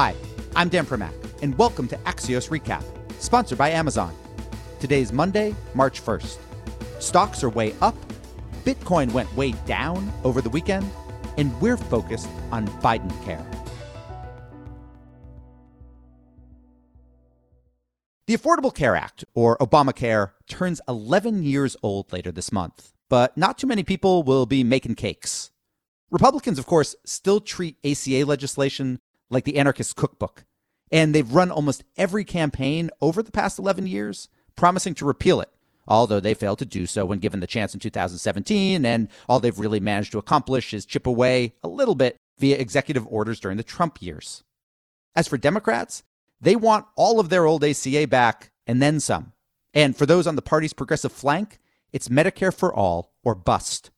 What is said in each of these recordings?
Hi, I'm Dan Primack, and welcome to Axios Recap, sponsored by Amazon. Today's Monday, March 1st. Stocks are way up, Bitcoin went way down over the weekend, and we're focused on Biden care. The Affordable Care Act, or Obamacare, turns 11 years old later this month, but not too many people will be making cakes. Republicans, of course, still treat ACA legislation like the anarchist cookbook, and they've run almost every campaign over the past 11 years promising to repeal it, although they failed to do so when given the chance in 2017, and all they've really managed to accomplish is chip away a little bit via executive orders during the Trump years. As for Democrats, they want all of their old ACA back and then some. And for those on the party's progressive flank, it's Medicare for all or bust.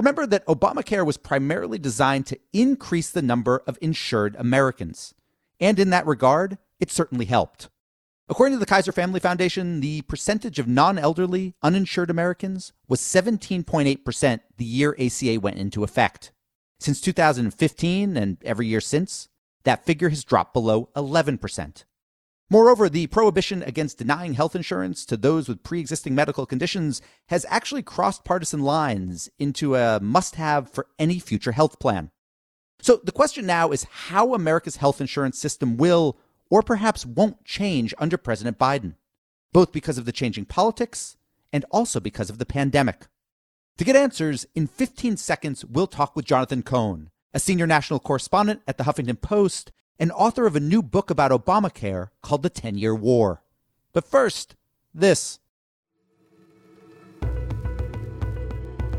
Remember that Obamacare was primarily designed to increase the number of insured Americans. And in that regard, it certainly helped. According to the Kaiser Family Foundation, the percentage of non elderly, uninsured Americans was 17.8% the year ACA went into effect. Since 2015 and every year since, that figure has dropped below 11%. Moreover, the prohibition against denying health insurance to those with pre existing medical conditions has actually crossed partisan lines into a must have for any future health plan. So the question now is how America's health insurance system will, or perhaps won't, change under President Biden, both because of the changing politics and also because of the pandemic. To get answers, in 15 seconds, we'll talk with Jonathan Cohn, a senior national correspondent at the Huffington Post and author of a new book about Obamacare called The 10 Year War. But first, this.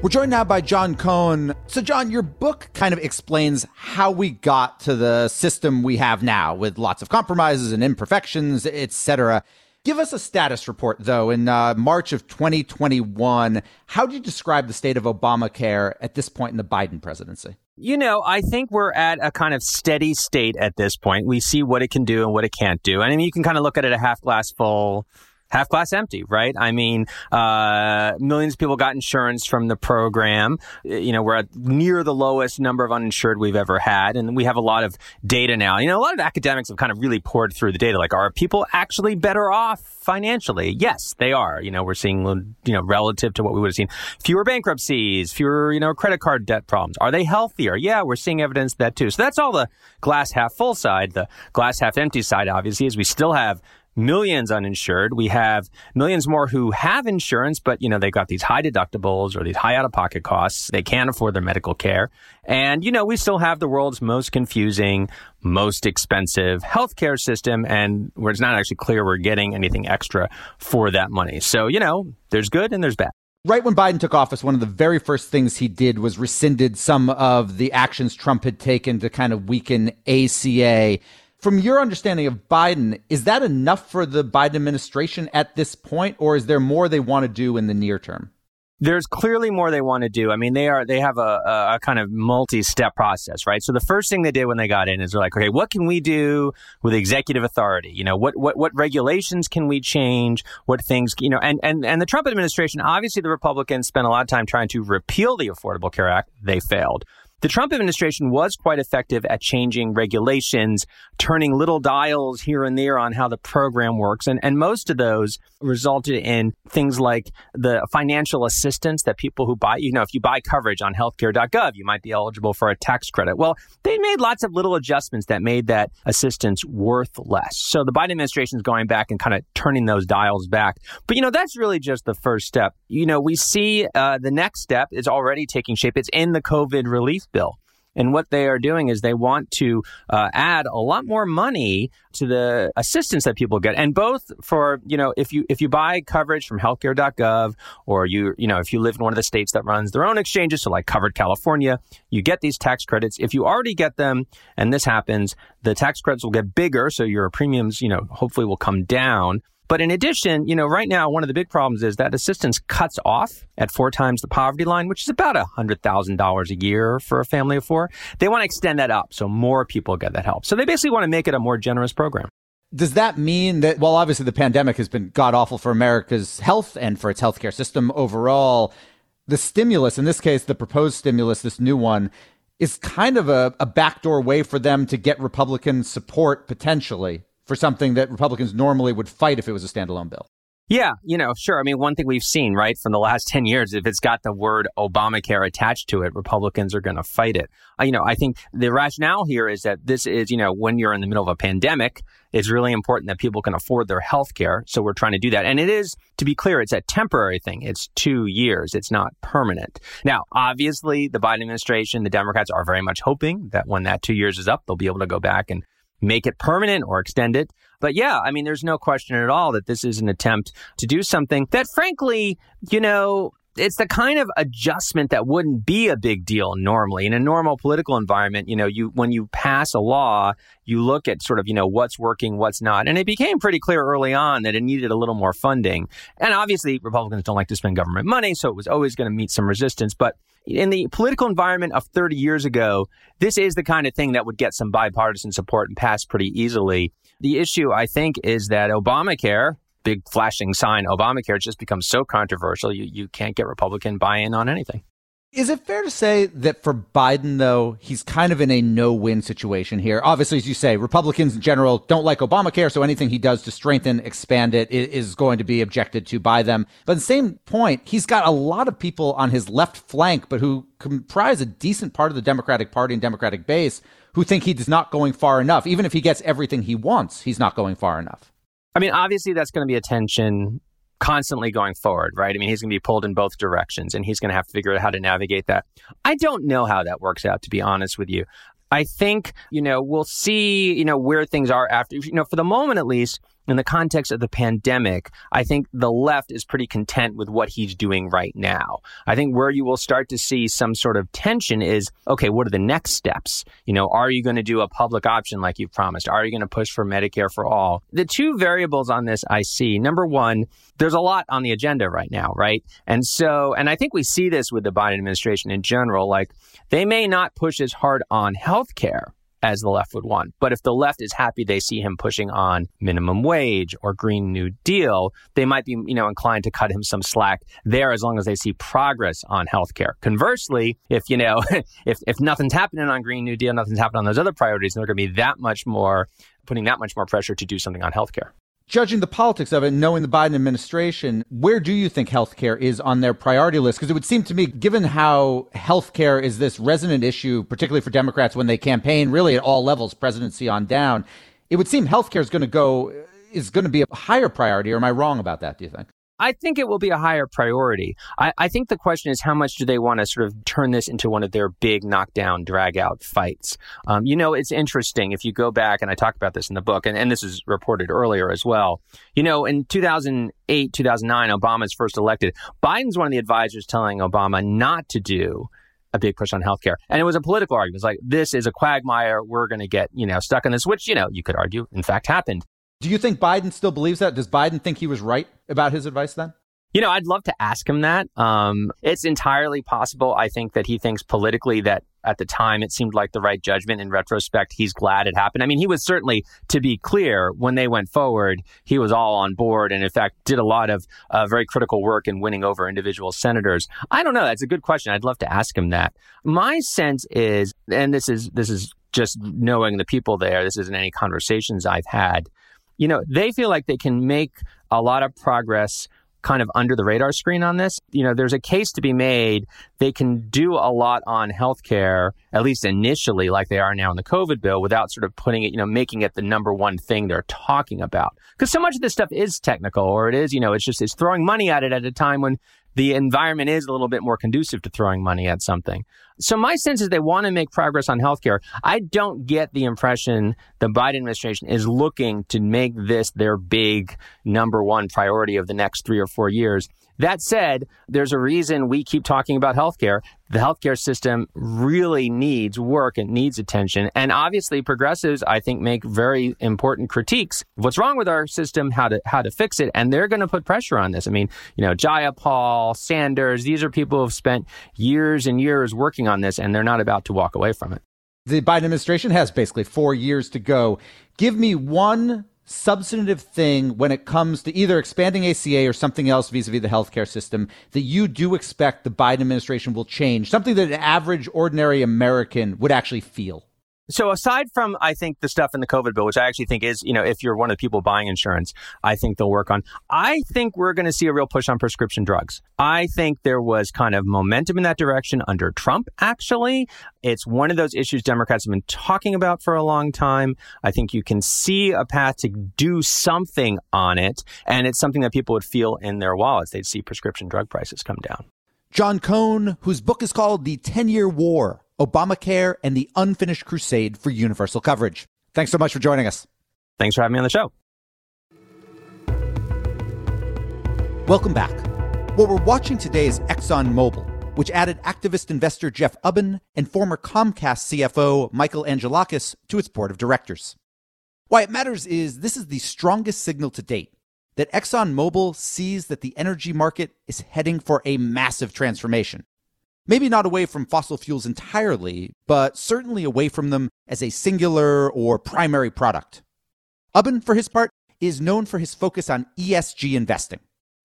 We're joined now by John Cohn. So, John, your book kind of explains how we got to the system we have now with lots of compromises and imperfections, etc. Give us a status report, though, in uh, March of 2021. How do you describe the state of Obamacare at this point in the Biden presidency? You know, I think we're at a kind of steady state at this point. We see what it can do and what it can't do. I mean, you can kind of look at it a half glass full half glass empty, right? I mean, uh, millions of people got insurance from the program. You know, we're at near the lowest number of uninsured we've ever had. And we have a lot of data now. You know, a lot of academics have kind of really poured through the data. Like, are people actually better off financially? Yes, they are. You know, we're seeing, you know, relative to what we would have seen, fewer bankruptcies, fewer, you know, credit card debt problems. Are they healthier? Yeah, we're seeing evidence that too. So that's all the glass half full side. The glass half empty side, obviously, is we still have millions uninsured. We have millions more who have insurance, but you know, they've got these high deductibles or these high out of pocket costs. They can't afford their medical care. And you know, we still have the world's most confusing, most expensive healthcare system and where it's not actually clear we're getting anything extra for that money. So, you know, there's good and there's bad. Right when Biden took office, one of the very first things he did was rescinded some of the actions Trump had taken to kind of weaken ACA from your understanding of Biden, is that enough for the Biden administration at this point, or is there more they want to do in the near term? There's clearly more they want to do. I mean, they are they have a, a kind of multi-step process, right? So the first thing they did when they got in is they're like, okay, what can we do with executive authority? You know, what what what regulations can we change? What things, you know, and and and the Trump administration, obviously, the Republicans spent a lot of time trying to repeal the Affordable Care Act. They failed. The Trump administration was quite effective at changing regulations, turning little dials here and there on how the program works. And, and most of those resulted in things like the financial assistance that people who buy, you know, if you buy coverage on healthcare.gov, you might be eligible for a tax credit. Well, they made lots of little adjustments that made that assistance worth less. So the Biden administration is going back and kind of turning those dials back. But, you know, that's really just the first step. You know, we see uh, the next step is already taking shape. It's in the COVID relief bill. And what they are doing is they want to uh, add a lot more money to the assistance that people get, and both for you know if you if you buy coverage from healthcare.gov or you you know if you live in one of the states that runs their own exchanges, so like Covered California, you get these tax credits. If you already get them, and this happens, the tax credits will get bigger, so your premiums you know hopefully will come down. But in addition, you know, right now, one of the big problems is that assistance cuts off at four times the poverty line, which is about $100,000 a year for a family of four. They want to extend that up so more people get that help. So they basically want to make it a more generous program. Does that mean that, well, obviously the pandemic has been god awful for America's health and for its healthcare system overall. The stimulus, in this case, the proposed stimulus, this new one, is kind of a, a backdoor way for them to get Republican support potentially for something that Republicans normally would fight if it was a standalone bill. Yeah, you know, sure. I mean, one thing we've seen, right, from the last 10 years, if it's got the word Obamacare attached to it, Republicans are going to fight it. Uh, you know, I think the rationale here is that this is, you know, when you're in the middle of a pandemic, it's really important that people can afford their health care. So we're trying to do that. And it is, to be clear, it's a temporary thing. It's two years. It's not permanent. Now, obviously, the Biden administration, the Democrats are very much hoping that when that two years is up, they'll be able to go back and make it permanent or extend it. But yeah, I mean, there's no question at all that this is an attempt to do something that, frankly, you know, it's the kind of adjustment that wouldn't be a big deal normally. In a normal political environment you know you when you pass a law you look at sort of you know what's working what's not. And it became pretty clear early on that it needed a little more funding. And obviously republicans don't like to spend government money so it was always going to meet some resistance. But in the political environment of 30 years ago this is the kind of thing that would get some bipartisan support and pass pretty easily. The issue i think is that obamacare big flashing sign Obamacare just becomes so controversial, you, you can't get Republican buy in on anything. Is it fair to say that for Biden, though, he's kind of in a no win situation here? Obviously, as you say, Republicans in general don't like Obamacare, so anything he does to strengthen, expand it is going to be objected to by them. But at the same point, he's got a lot of people on his left flank, but who comprise a decent part of the Democratic Party and Democratic base who think he's not going far enough. Even if he gets everything he wants, he's not going far enough. I mean, obviously, that's going to be a tension constantly going forward, right? I mean, he's going to be pulled in both directions and he's going to have to figure out how to navigate that. I don't know how that works out, to be honest with you. I think, you know, we'll see, you know, where things are after, you know, for the moment at least, in the context of the pandemic, I think the left is pretty content with what he's doing right now. I think where you will start to see some sort of tension is okay, what are the next steps? You know, are you going to do a public option like you've promised? Are you going to push for Medicare for all? The two variables on this I see number one, there's a lot on the agenda right now, right? And so, and I think we see this with the Biden administration in general, like they may not push as hard on healthcare as the left would want. But if the left is happy they see him pushing on minimum wage or Green New Deal, they might be, you know, inclined to cut him some slack there as long as they see progress on healthcare. Conversely, if, you know, if, if nothing's happening on Green New Deal, nothing's happening on those other priorities, they're going to be that much more, putting that much more pressure to do something on healthcare judging the politics of it, knowing the Biden administration, where do you think healthcare is on their priority list? Because it would seem to me, given how healthcare is this resonant issue, particularly for Democrats when they campaign, really at all levels, presidency on down, it would seem healthcare is going to go is going to be a higher priority. Or am I wrong about that? Do you think? I think it will be a higher priority. I, I, think the question is how much do they want to sort of turn this into one of their big knockdown, drag out fights? Um, you know, it's interesting if you go back, and I talk about this in the book, and, and this is reported earlier as well. You know, in 2008, 2009, Obama's first elected. Biden's one of the advisors telling Obama not to do a big push on healthcare. And it was a political argument. It's like, this is a quagmire. We're going to get, you know, stuck in this, which, you know, you could argue, in fact, happened. Do you think Biden still believes that? Does Biden think he was right about his advice then? You know, I'd love to ask him that. Um, it's entirely possible. I think that he thinks politically that at the time it seemed like the right judgment. In retrospect, he's glad it happened. I mean, he was certainly, to be clear, when they went forward, he was all on board and, in fact, did a lot of uh, very critical work in winning over individual senators. I don't know. That's a good question. I'd love to ask him that. My sense is, and this is this is just knowing the people there. This isn't any conversations I've had you know, they feel like they can make a lot of progress kind of under the radar screen on this. You know, there's a case to be made. They can do a lot on healthcare, at least initially, like they are now in the COVID bill, without sort of putting it, you know, making it the number one thing they're talking about. Because so much of this stuff is technical, or it is, you know, it's just it's throwing money at it at a time when the environment is a little bit more conducive to throwing money at something. So my sense is they want to make progress on healthcare. I don't get the impression the Biden administration is looking to make this their big number one priority of the next three or four years. That said, there's a reason we keep talking about healthcare. The healthcare system really needs work and needs attention. And obviously progressives, I think, make very important critiques. What's wrong with our system, how to how to fix it, and they're going to put pressure on this. I mean, you know, Jayapal, Sanders, these are people who've spent years and years working on this and they're not about to walk away from it. The Biden administration has basically four years to go. Give me one substantive thing when it comes to either expanding ACA or something else vis-a-vis the healthcare system that you do expect the Biden administration will change? Something that an average, ordinary American would actually feel? So aside from, I think the stuff in the COVID bill, which I actually think is, you know, if you're one of the people buying insurance, I think they'll work on. I think we're going to see a real push on prescription drugs. I think there was kind of momentum in that direction under Trump. Actually, it's one of those issues Democrats have been talking about for a long time. I think you can see a path to do something on it, and it's something that people would feel in their wallets. They'd see prescription drug prices come down. John Cohn, whose book is called The 10 Year War Obamacare, and the unfinished crusade for universal coverage. Thanks so much for joining us. Thanks for having me on the show. Welcome back. What we're watching today is ExxonMobil, which added activist investor Jeff Ubben and former Comcast CFO Michael Angelakis to its board of directors. Why it matters is this is the strongest signal to date that ExxonMobil sees that the energy market is heading for a massive transformation. Maybe not away from fossil fuels entirely, but certainly away from them as a singular or primary product. Ubben, for his part, is known for his focus on ESG investing.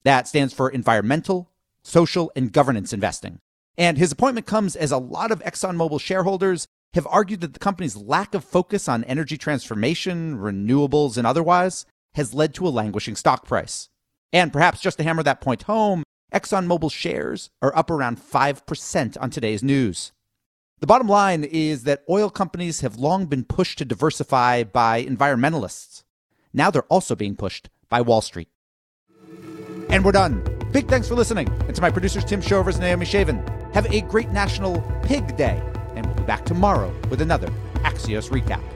That stands for environmental, social, and governance investing. And his appointment comes as a lot of ExxonMobil shareholders have argued that the company's lack of focus on energy transformation, renewables, and otherwise has led to a languishing stock price. And perhaps just to hammer that point home, ExxonMobil shares are up around 5% on today's news. The bottom line is that oil companies have long been pushed to diversify by environmentalists. Now they're also being pushed by Wall Street. And we're done. Big thanks for listening. And to my producers, Tim Shovers and Naomi Shavin. Have a great National Pig Day. And we'll be back tomorrow with another Axios recap.